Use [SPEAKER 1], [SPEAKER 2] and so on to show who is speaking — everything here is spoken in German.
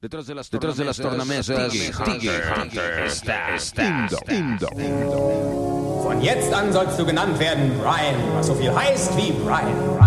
[SPEAKER 1] Detrás de las Detrás de las tornamesas, Tiki Hunter está, está, Indo, Indo.
[SPEAKER 2] Von jetzt an sollst du genannt werden Brian, was so viel heißt wie Brian, Brian,